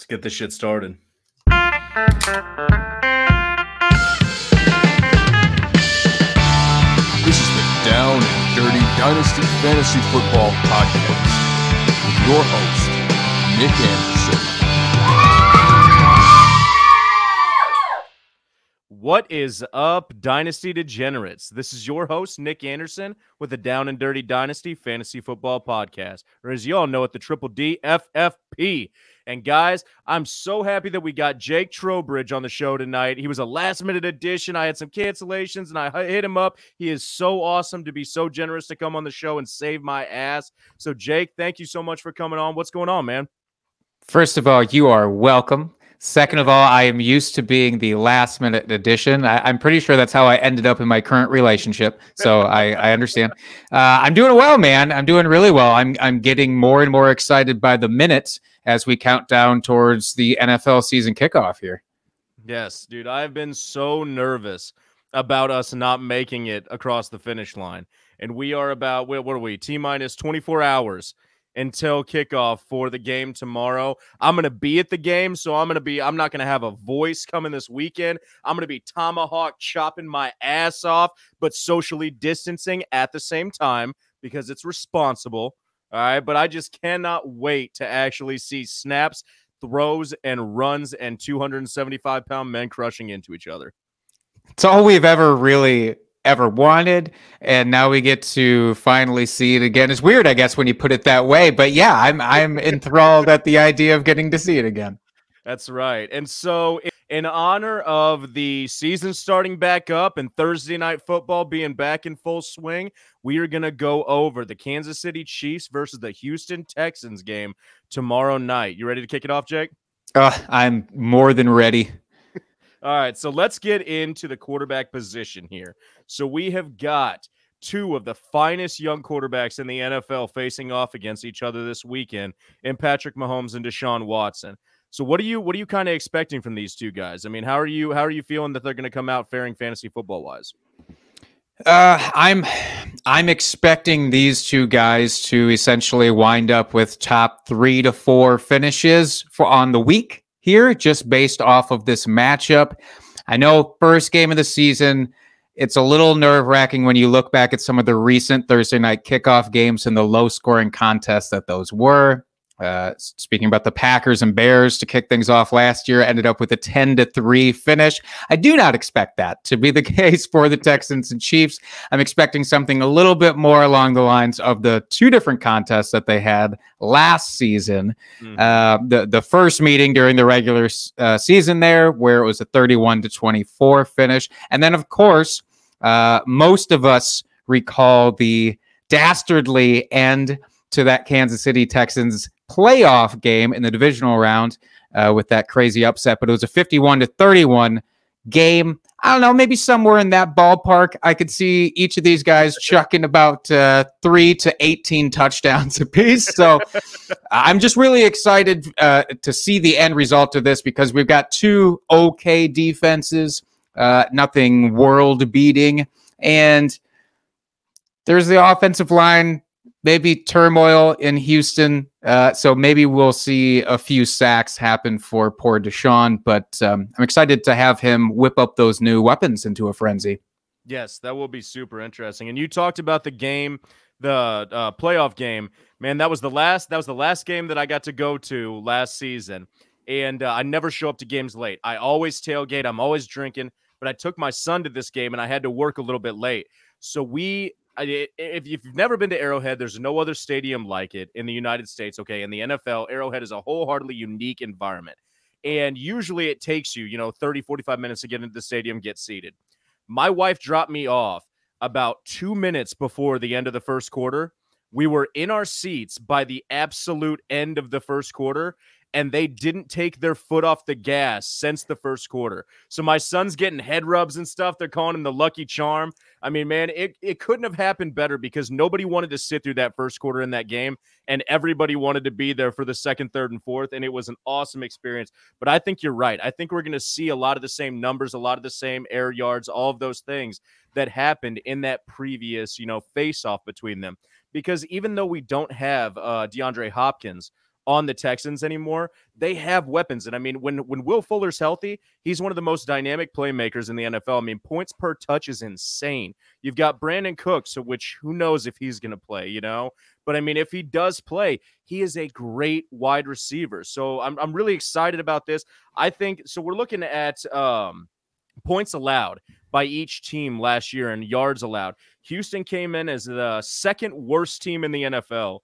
Let's get this shit started. This is the Down and Dirty Dynasty Fantasy Football Podcast with your host, Nick Anderson. What is up, Dynasty Degenerates? This is your host, Nick Anderson, with the Down and Dirty Dynasty Fantasy Football Podcast, or as you all know it, the Triple D FFP. And guys, I'm so happy that we got Jake Trowbridge on the show tonight. He was a last minute addition. I had some cancellations and I hit him up. He is so awesome to be so generous to come on the show and save my ass. So, Jake, thank you so much for coming on. What's going on, man? First of all, you are welcome. Second of all, I am used to being the last minute addition. I, am pretty sure that's how I ended up in my current relationship. So I, I understand. Uh, I'm doing well, man. I'm doing really well. I'm I'm getting more and more excited by the minutes as we count down towards the NFL season kickoff here. Yes, dude. I've been so nervous about us not making it across the finish line. And we are about what are we? T minus 24 hours until kickoff for the game tomorrow. I'm going to be at the game, so I'm going to be I'm not going to have a voice coming this weekend. I'm going to be tomahawk chopping my ass off, but socially distancing at the same time because it's responsible. All right, but I just cannot wait to actually see snaps, throws, and runs and 275 pound men crushing into each other. It's all we've ever really ever wanted and now we get to finally see it again it's weird i guess when you put it that way but yeah i'm i'm enthralled at the idea of getting to see it again that's right and so in honor of the season starting back up and thursday night football being back in full swing we are going to go over the kansas city chiefs versus the houston texans game tomorrow night you ready to kick it off jake uh, i'm more than ready all right, so let's get into the quarterback position here. So we have got two of the finest young quarterbacks in the NFL facing off against each other this weekend in Patrick Mahomes and Deshaun Watson. So what are you what are you kind of expecting from these two guys? I mean, how are you how are you feeling that they're going to come out faring fantasy football wise? Uh, I'm I'm expecting these two guys to essentially wind up with top three to four finishes for on the week here, just based off of this matchup. I know first game of the season, it's a little nerve wracking when you look back at some of the recent Thursday night kickoff games and the low scoring contests that those were. Uh, speaking about the Packers and Bears to kick things off last year, ended up with a 10 to 3 finish. I do not expect that to be the case for the Texans and Chiefs. I'm expecting something a little bit more along the lines of the two different contests that they had last season. Mm-hmm. Uh, the, the first meeting during the regular uh, season there, where it was a 31 to 24 finish. And then, of course, uh, most of us recall the dastardly end to that Kansas City Texans playoff game in the divisional round uh, with that crazy upset, but it was a 51 to 31 game. I don't know, maybe somewhere in that ballpark. I could see each of these guys chucking about uh, three to 18 touchdowns apiece. So I'm just really excited uh, to see the end result of this because we've got two okay defenses, uh, nothing world beating. And there's the offensive line maybe turmoil in Houston. Uh, so maybe we'll see a few sacks happen for poor Deshaun, but um, I'm excited to have him whip up those new weapons into a frenzy. Yes, that will be super interesting. And you talked about the game, the uh, playoff game. Man, that was the last. That was the last game that I got to go to last season, and uh, I never show up to games late. I always tailgate. I'm always drinking. But I took my son to this game, and I had to work a little bit late. So we if you've never been to Arrowhead, there's no other stadium like it in the United States. Okay. In the NFL, Arrowhead is a wholeheartedly unique environment. And usually it takes you, you know, 30, 45 minutes to get into the stadium, get seated. My wife dropped me off about two minutes before the end of the first quarter. We were in our seats by the absolute end of the first quarter and they didn't take their foot off the gas since the first quarter. So my son's getting head rubs and stuff. They're calling him the lucky charm. I mean, man, it, it couldn't have happened better because nobody wanted to sit through that first quarter in that game, and everybody wanted to be there for the second, third, and fourth. And it was an awesome experience. But I think you're right. I think we're going to see a lot of the same numbers, a lot of the same air yards, all of those things that happened in that previous, you know, face off between them. Because even though we don't have uh, DeAndre Hopkins, on the Texans anymore. They have weapons. And I mean, when when Will Fuller's healthy, he's one of the most dynamic playmakers in the NFL. I mean, points per touch is insane. You've got Brandin Cooks, so which who knows if he's going to play, you know? But I mean, if he does play, he is a great wide receiver. So I'm, I'm really excited about this. I think so. We're looking at um, points allowed by each team last year and yards allowed. Houston came in as the second worst team in the NFL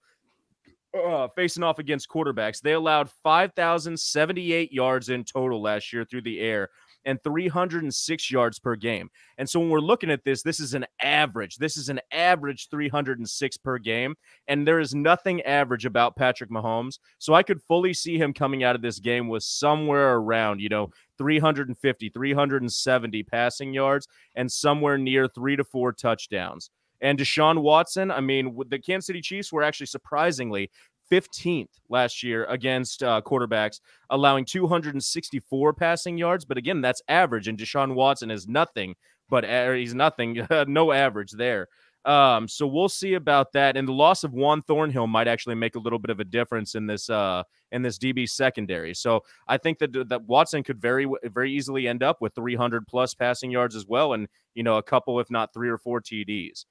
uh, facing off against quarterbacks. They allowed 5,078 yards in total last year through the air and 306 yards per game. And so when we're looking at this, this is an average. This is an average 306 per game. And there is nothing average about Patrick Mahomes. So I could fully see him coming out of this game with somewhere around, you know, 350, 370 passing yards and somewhere near three to four touchdowns. And Deshaun Watson, I mean, the Kansas City Chiefs were actually surprisingly 15th last year against uh, quarterbacks, allowing 264 passing yards. But again, that's average, and Deshaun Watson is nothing, but he's nothing, no average there. Um, so we'll see about that. And the loss of Juan Thornhill might actually make a little bit of a difference in this uh, in this DB secondary. So I think that that Watson could very very easily end up with 300 plus passing yards as well, and you know a couple, if not three or four TDs.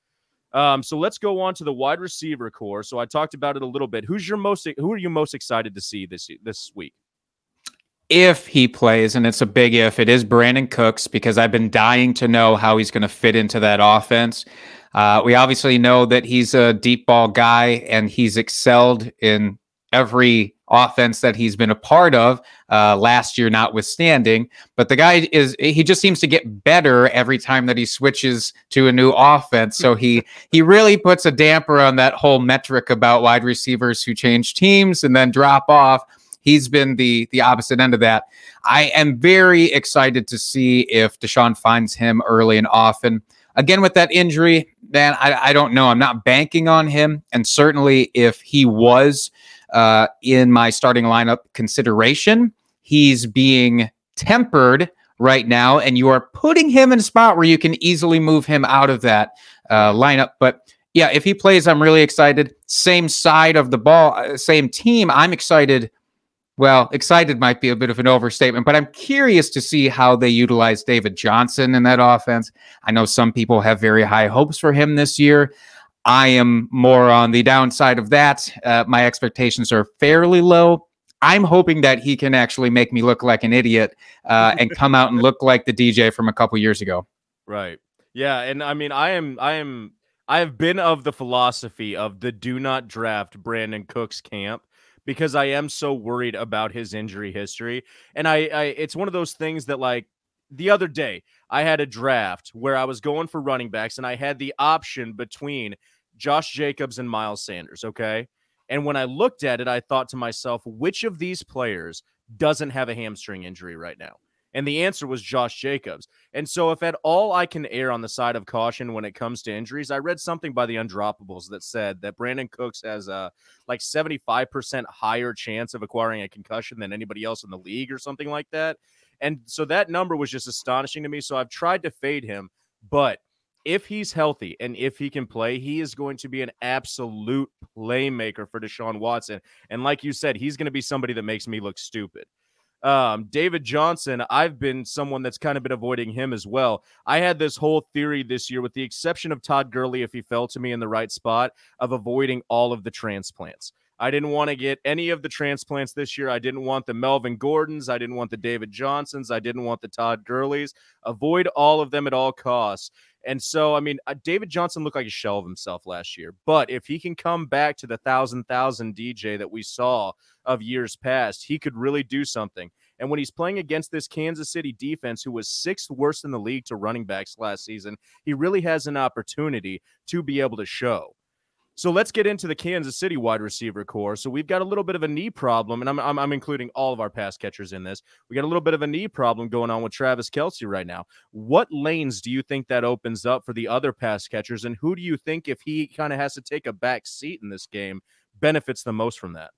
Um, so let's go on to the wide receiver core. So I talked about it a little bit. Who's your most who are you most excited to see this this week? If he plays, and it's a big if, it is Brandin Cooks because I've been dying to know how he's going to fit into that offense. Uh, we obviously know that he's a deep ball guy and he's excelled in every offense that he's been a part of uh, last year notwithstanding. But the guy is he just seems to get better every time that he switches to a new offense. So he he really puts a damper on that whole metric about wide receivers who change teams and then drop off. He's been the the opposite end of that. I am very excited to see if deshaun finds him early and often. Again with that injury man I, I don't know. I'm not banking on him. And certainly if he was uh, in my starting lineup consideration. He's being tempered right now, and you are putting him in a spot where you can easily move him out of that uh, lineup. But yeah, if he plays, I'm really excited. Same side of the ball, uh, same team. I'm excited. Well, excited might be a bit of an overstatement, but I'm curious to see how they utilize David Johnson in that offense. I know some people have very high hopes for him this year. I am more on the downside of that. Uh, my expectations are fairly low. I'm hoping that he can actually make me look like an idiot uh, and come out and look like the DJ from a couple years ago. Right. Yeah, and I mean, I am, I am, I have been of the philosophy of the do not draft Brandin Cooks camp because I am so worried about his injury history, and I, I, it's one of those things that like the other day I had a draft where I was going for running backs, and I had the option between Josh Jacobs and Miles Sanders, okay? And when I looked at it, I thought to myself, which of these players doesn't have a hamstring injury right now? And the answer was Josh Jacobs. And so, if at all I can err on the side of caution when it comes to injuries, I read something by the Undroppables that said that Brandin Cooks has a like 75% higher chance of acquiring a concussion than anybody else in the league or something like that. And so that number was just astonishing to me. So I've tried to fade him, but if he's healthy and if he can play, he is going to be an absolute playmaker for Deshaun Watson. And like you said, he's going to be somebody that makes me look stupid. Um, David Johnson, I've been someone that's kind of been avoiding him as well. I had this whole theory this year, with the exception of Todd Gurley, if he fell to me in the right spot, of avoiding all of the transplants. I didn't want to get any of the transplants this year. I didn't want the Melvin Gordons. I didn't want the David Johnsons. I didn't want the Todd Gurleys. Avoid all of them at all costs. And so, I mean, uh, David Johnson looked like a shell of himself last year. But if he can come back to the thousand thousand DJ that we saw of years past, he could really do something. And when he's playing against this Kansas City defense, who was sixth worst in the league to running backs last season, he really has an opportunity to be able to show. So let's get into the Kansas City wide receiver core. So we've got a little bit of a knee problem, and I'm, I'm, I'm, including all of our pass catchers in this. We got a little bit of a knee problem going on with Travis Kelce right now. What lanes do you think that opens up for the other pass catchers, and who do you think, if he kind of has to take a back seat in this game, benefits the most from that?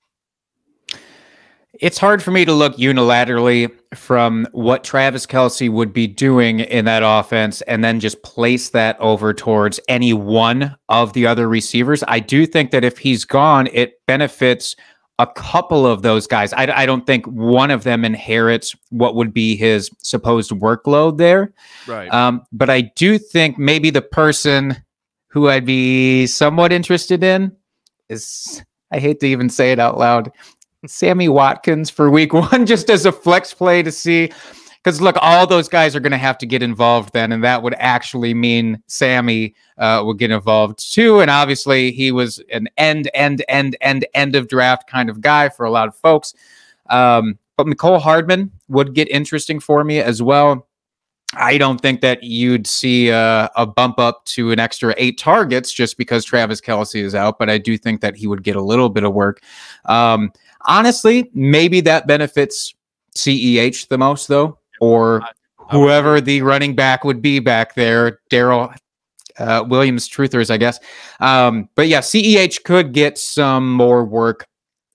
It's hard for me to look unilaterally from what Travis Kelce would be doing in that offense and then just place that over towards any one of the other receivers. I do think that if he's gone, it benefits a couple of those guys. I, I, don't think one of them inherits what would be his supposed workload there. Right. Um, but I do think maybe the person who I'd be somewhat interested in is, I hate to even say it out loud, Sammy Watkins for week one, just as a flex play to see because look, all those guys are going to have to get involved then, and that would actually mean Sammy uh, would get involved too. And obviously, he was an end, end, end, end, end of draft kind of guy for a lot of folks. Um, but Mecole Hardman would get interesting for me as well. I don't think that you'd see a, a, bump up to an extra eight targets just because Travis Kelce is out, but I do think that he would get a little bit of work. Um, honestly, maybe that benefits CEH the most, though or whoever the running back would be back there, Darrel uh, Williams truthers, I guess. Um, but yeah, CEH could get some more work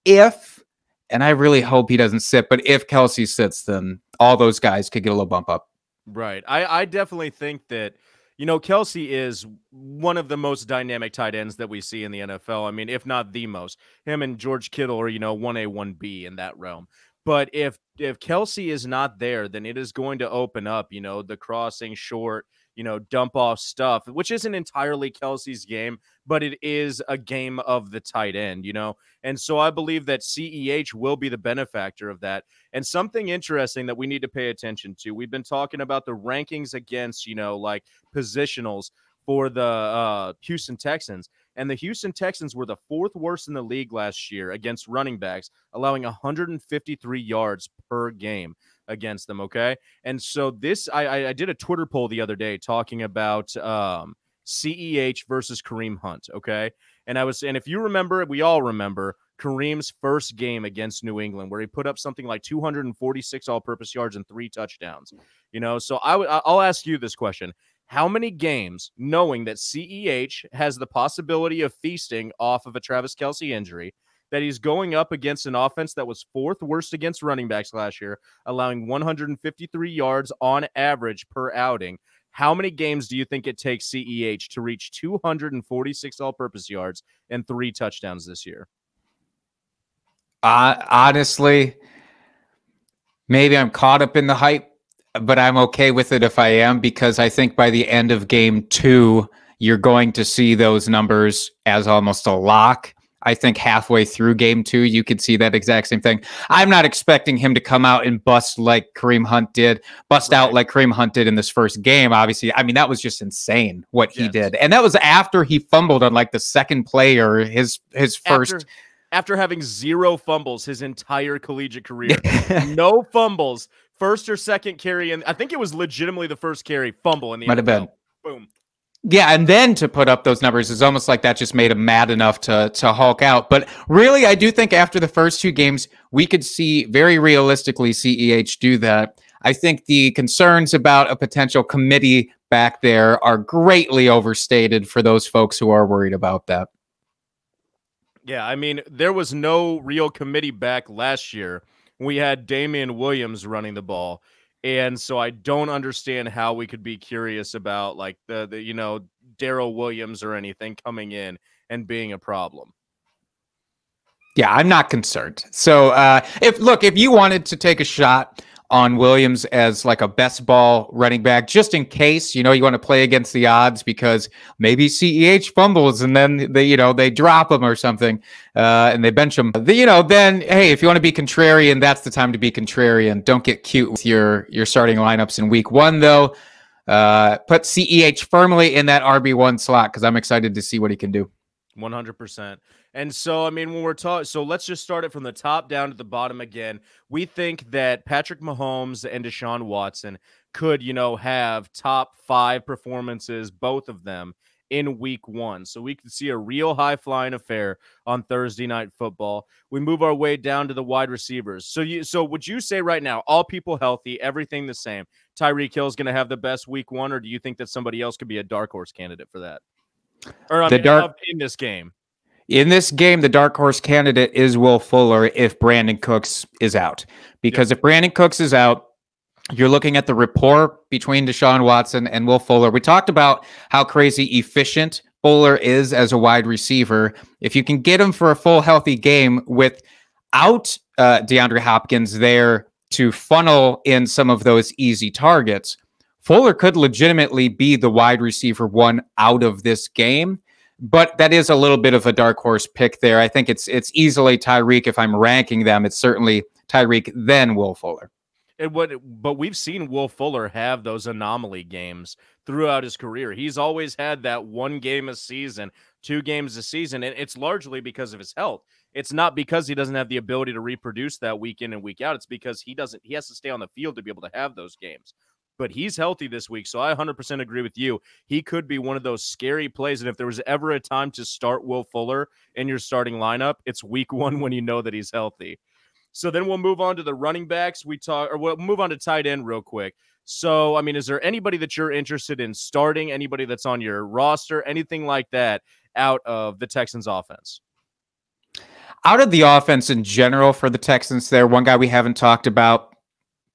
if, and I really hope he doesn't sit, but if Kelce sits, then all those guys could get a little bump up. Right. I, I definitely think that, you know, Kelce is one of the most dynamic tight ends that we see in the NFL. I mean, if not the most. Him and George Kittle are, you know, 1A, 1B in that realm. But if if Kelce is not there, then it is going to open up, you know, the crossing short, you know, dump off stuff, which isn't entirely Kelce's game, but it is a game of the tight end, you know. And so I believe that CEH will be the benefactor of that. And something interesting that we need to pay attention to. We've been talking about the rankings against, you know, like positionals for the uh, Houston Texans. And the Houston Texans were the fourth worst in the league last year against running backs, allowing 153 yards per game against them. Okay. And so this, I, I did a Twitter poll the other day talking about um, CEH versus Kareem Hunt. Okay. And I was, and if you remember, we all remember Kareem's first game against New England, where he put up something like 246 all purpose yards and three touchdowns. You know, so I w- I'll ask you this question how many games, knowing that CEH has the possibility of feasting off of a Travis Kelce injury, that he's going up against an offense that was fourth worst against running backs last year, allowing 153 yards on average per outing. How many games do you think it takes CEH to reach 246 all purpose yards and three touchdowns this year? Uh, honestly, maybe I'm caught up in the hype but I'm okay with it if I am because I think by the end of game two, you're going to see those numbers as almost a lock. I think halfway through game two, you could see that exact same thing. I'm not expecting him to come out and bust like Kareem Hunt did, bust right. out like Kareem Hunt did in this first game. Obviously, I mean, that was just insane what he did. And that was after he fumbled on like the second play or his his first after, after having zero fumbles his entire collegiate career. no fumbles first or second carry, and I think it was legitimately the first carry fumble in the might NFL. have been boom. Yeah, and then to put up those numbers is almost like that just made him mad enough to to hulk out. But really, I do think after the first two games, we could see very realistically CEH do that. I think the concerns about a potential committee back there are greatly overstated for those folks who are worried about that. Yeah, I mean, there was no real committee back last year we had Damien Williams running the ball. And so I don't understand how we could be curious about like the, the you know, Darrel Williams or anything coming in and being a problem. Yeah, I'm not concerned. So uh if look, if you wanted to take a shot on Williams as like a best ball running back, just in case, you know, you want to play against the odds because maybe CEH fumbles and then they, you know, they drop him or something uh, and they bench him. The, you know, then, hey, if you want to be contrarian, that's the time to be contrarian. Don't get cute with your, your starting lineups in week one, though. Uh, put CEH firmly in that RB1 slot because I'm excited to see what he can do. 100%. And so, I mean, when we're talking, so let's just start it from the top down to the bottom again. We think that Patrick Mahomes and Deshaun Watson could, you know, have top five performances, both of them in week one. So we could see a real high flying affair on Thursday night football. We move our way down to the wide receivers. So you so would you say right now, all people healthy, everything the same, Tyreek Hill is going to have the best week one, or do you think that somebody else could be a dark horse candidate for that? Or I the mean, dark in this game. In this game, the dark horse candidate is Will Fuller if Brandin Cooks is out. Because if Brandin Cooks is out, you're looking at the rapport between Deshaun Watson and Will Fuller. We talked about how crazy efficient Fuller is as a wide receiver. If you can get him for a full healthy game without uh, DeAndre Hopkins there to funnel in some of those easy targets, Fuller could legitimately be the wide receiver one out of this game. But that is a little bit of a dark horse pick there. I think it's it's easily Tyreek. If I'm ranking them, it's certainly Tyreek, then Will Fuller. It would, but we've seen Will Fuller have those anomaly games throughout his career. He's always had that one game a season, two games a season, and it's largely because of his health. It's not because he doesn't have the ability to reproduce that week in and week out. It's because he doesn't he has to stay on the field to be able to have those games. But he's healthy this week, so I 100% agree with you. He could be one of those scary plays and if there was ever a time to start Will Fuller in your starting lineup, it's week 1 when you know that he's healthy. So then we'll move on to the running backs. We talk, or we'll move on to tight end real quick. So, I mean, is there anybody that you're interested in starting? Anybody that's on your roster? Anything like that out of the Texans offense? Out of the offense in general for the Texans, there, one guy we haven't talked about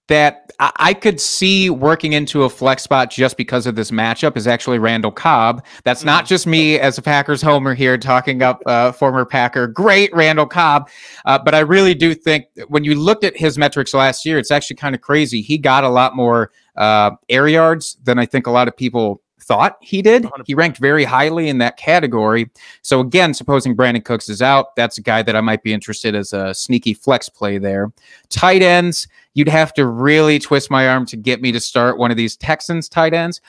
that I could see working into a flex spot just because of this matchup is actually Randall Cobb. That's not mm-hmm. just me as a Packers homer here talking up uh, former Packer, great Randall Cobb. Uh, but I really do think when you looked at his metrics last year, it's actually kind of crazy. He got a lot more uh, air yards than I think a lot of people thought he did. 100. He ranked very highly in that category. So again, supposing Brandin Cooks is out, that's a guy that I might be interested as a sneaky flex play there. Tight ends, you'd have to really twist my arm to get me to start one of these Texans tight ends.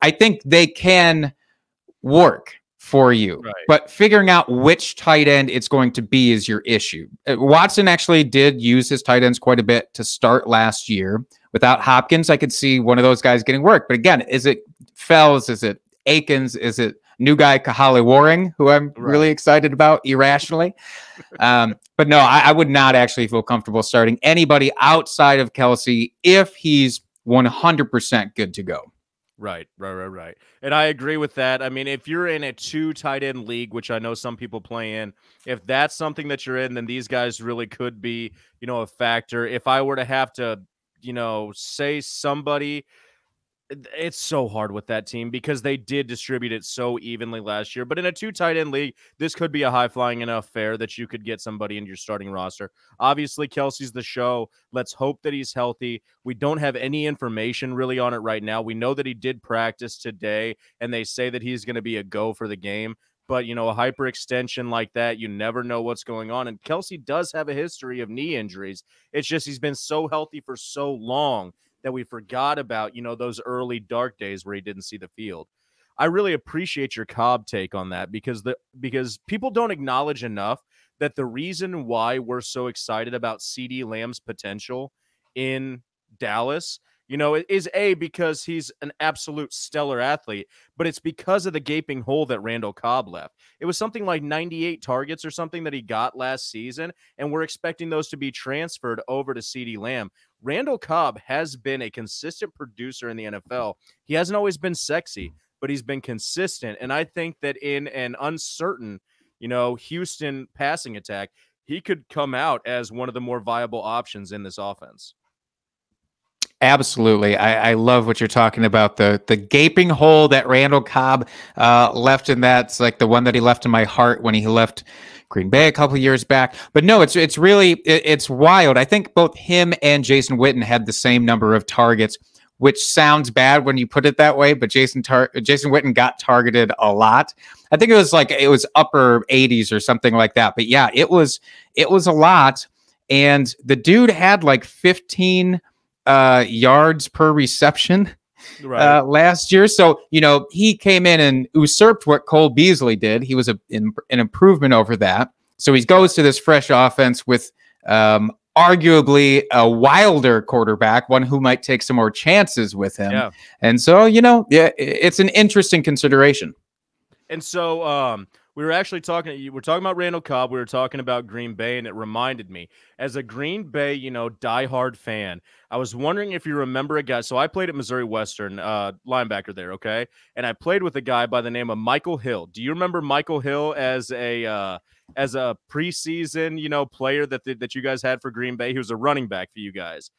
I think they can work for you. Right. But figuring out which tight end it's going to be is your issue. Uh, Watson actually did use his tight ends quite a bit to start last year. Without Hopkins, I could see one of those guys getting work. But again, is it Fells? Is it Akins? Is it new guy Kahale Warring, who I'm right. really excited about irrationally? um, but no, I, I, would not actually feel comfortable starting anybody outside of Kelce if he's 100% good to go. Right, right, right, right. And I agree with that. I mean, if you're in a two tight end league, which I know some people play in, if that's something that you're in, then these guys really could be, you know, a factor. If I were to have to you know, say somebody it's so hard with that team because they did distribute it so evenly last year. But in a two tight end league, this could be a high flying enough fair that you could get somebody into your starting roster. Obviously, Kelce's the show. Let's hope that he's healthy. We don't have any information really on it right now. We know that he did practice today, and they say that he's going to be a go for the game but you know, a hyperextension like that, you never know what's going on. And Kelce does have a history of knee injuries. It's just he's been so healthy for so long that we forgot about, you know, those early dark days where he didn't see the field. I really appreciate your Cobb take on that because the because people don't acknowledge enough that the reason why we're so excited about CeeDee Lamb's potential in Dallas you know, is A, because he's an absolute stellar athlete, but it's because of the gaping hole that Randall Cobb left. It was something like 98 targets or something that he got last season, and we're expecting those to be transferred over to CeeDee Lamb. Randall Cobb has been a consistent producer in the NFL. He hasn't always been sexy, but he's been consistent. And I think that in an uncertain, you know, Houston passing attack, he could come out as one of the more viable options in this offense. Absolutely. I, I, love what you're talking about. The the gaping hole that Randall Cobb uh, left in that's like the one that he left in my heart when he left Green Bay a couple years back. But no, it's it's really it, it's wild. I think both him and Jason Witten had the same number of targets, which sounds bad when you put it that way. But Jason Tar- Jason Witten got targeted a lot. I think it was like it was upper 80s or something like that. But yeah, it was it was a lot. And the dude had like 15 uh, yards per reception right. uh, last year. So, you know, he came in and usurped what Cole Beasley did. He was a, in, an improvement over that. So he goes to this fresh offense with um, arguably a wilder quarterback, one who might take some more chances with him. Yeah. And so, you know, yeah, it's an interesting consideration. And so, um, we were actually talking we were talking about Randall Cobb, we were talking about Green Bay and it reminded me as a Green Bay, you know, diehard fan, I was wondering if you remember a guy. So I played at Missouri Western, uh, linebacker there, okay? And I played with a guy by the name of Michael Hill. Do you remember Michael Hill as a uh, as a preseason, you know, player that that you guys had for Green Bay? He was a running back for you guys.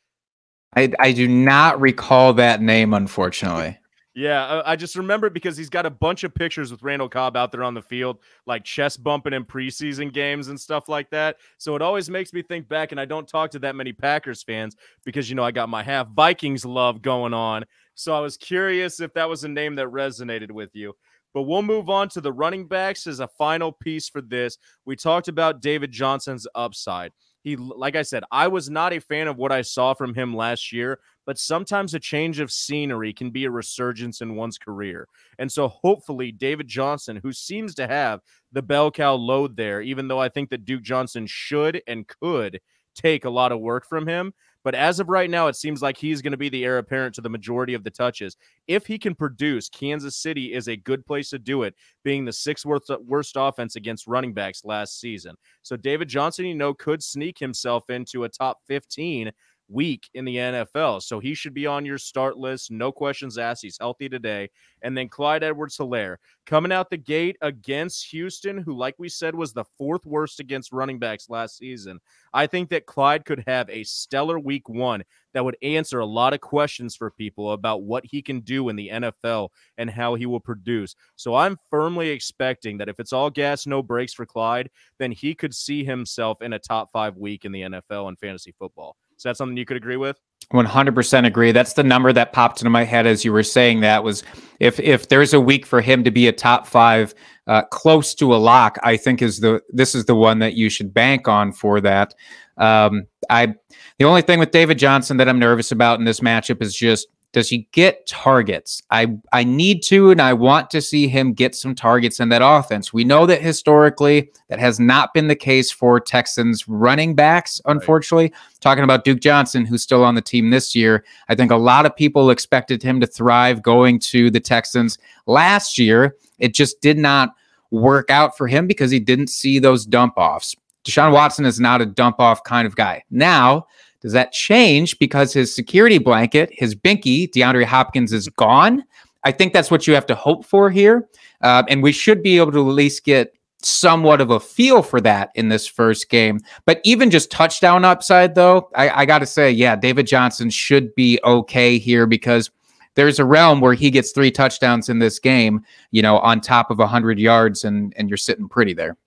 I I do not recall that name, unfortunately. Yeah, uh, I just remember it because he's got a bunch of pictures with Randall Cobb out there on the field, like chest bumping in preseason games and stuff like that. So it always makes me think back, and I don't talk to that many Packers fans because, you know, I got my half Vikings love going on. So I was curious if that was a name that resonated with you. But we'll move on to the running backs as a final piece for this. We talked about David Johnson's upside. He, like I said, I was not a fan of what I saw from him last year, but sometimes a change of scenery can be a resurgence in one's career. And so hopefully, David Johnson, who seems to have the bell cow load there, even though I think that Duke Johnson should and could take a lot of work from him. But as of right now, it seems like he's going to be the heir apparent to the majority of the touches. If he can produce, Kansas City is a good place to do it, being the sixth worst, uh, worst offense against running backs last season. So David Johnson, you know, could sneak himself into a top 15 week in the NFL. So he should be on your start list. No questions asked. He's healthy today. And then Clyde Edwards Helaire coming out the gate against Houston, who, like we said, was the fourth worst against running backs last season. I think that Clyde could have a stellar week one that would answer a lot of questions for people about what he can do in the NFL and how he will produce. So I'm firmly expecting that if it's all gas, no brakes for Clyde, then he could see himself in a top five week in the NFL and fantasy football. Is that something you could agree with? 100% agree. That's the number that popped into my head as you were saying that was if if there's a week for him to be a top 5 uh, close to a lock, I think is the this is the one that you should bank on for that. Um, I the only thing with David Johnson that I'm nervous about in this matchup is just does he get targets? I I need to and I want to see him get some targets in that offense. We know that historically that has not been the case for Texans running backs, unfortunately. Right. Talking about Duke Johnson, who's still on the team this year, I think a lot of people expected him to thrive going to the Texans last year. It just did not work out for him because he didn't see those dump offs. Deshaun Watson is not a dump off kind of guy. Now, does that change because his security blanket, his binky, DeAndre Hopkins, is gone? I think that's what you have to hope for here. Uh, and we should be able to at least get somewhat of a feel for that in this first game. But even just touchdown upside, though, I, I got to say, yeah, David Johnson should be okay here because there's a realm where he gets three touchdowns in this game, you know, on top of 100 yards, and and you're sitting pretty there.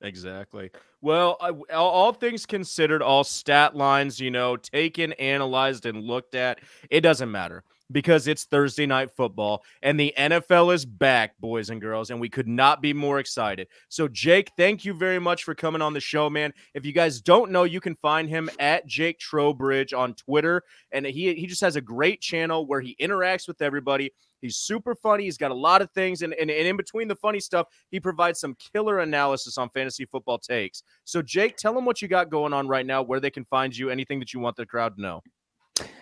Exactly. Well, all things considered, all stat lines, you know, taken, analyzed, and looked at, it doesn't matter because it's Thursday night football and the NFL is back, boys and girls, and we could not be more excited. So, Jake, thank you very much for coming on the show, man. If you guys don't know, you can find him at Jake Trowbridge on Twitter, and he he just has a great channel where he interacts with everybody. He's super funny. He's got a lot of things, and, and, and in between the funny stuff, he provides some killer analysis on fantasy football takes. So, Jake, tell them what you got going on right now, where they can find you, anything that you want the crowd to know.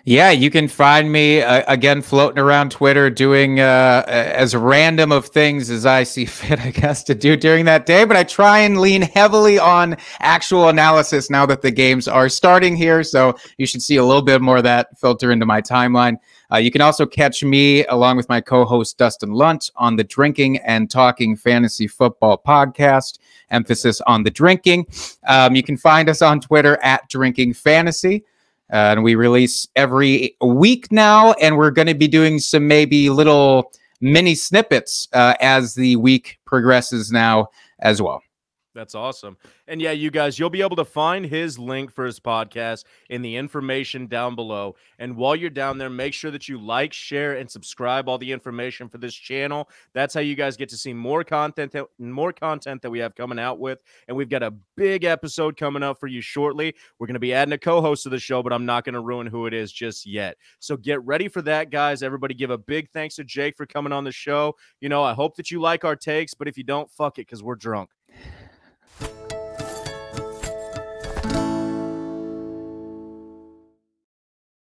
Yeah, you can find me uh, again floating around Twitter doing uh, as random of things as I see fit, I guess, to do during that day. But I try and lean heavily on actual analysis now that the games are starting here. So you should see a little bit more of that filter into my timeline. Uh, you can also catch me along with my co host Dustin Lunt on the Drinking and Talking Fantasy Football podcast, emphasis on the drinking. Um, you can find us on Twitter at Drinking Fantasy. And we release every week now, and we're going to be doing some maybe little mini snippets uh, as the week progresses now as well. That's awesome. And yeah, you guys, you'll be able to find his link for his podcast in the information down below. And while you're down there, make sure that you like, share, and subscribe all the information for this channel. That's how you guys get to see more content, that, more content that we have coming out with. And we've got a big episode coming up for you shortly. We're going to be adding a co-host to the show, but I'm not going to ruin who it is just yet. So get ready for that, guys. Everybody give a big thanks to Jake for coming on the show. You know, I hope that you like our takes, but if you don't, fuck it, because we're drunk.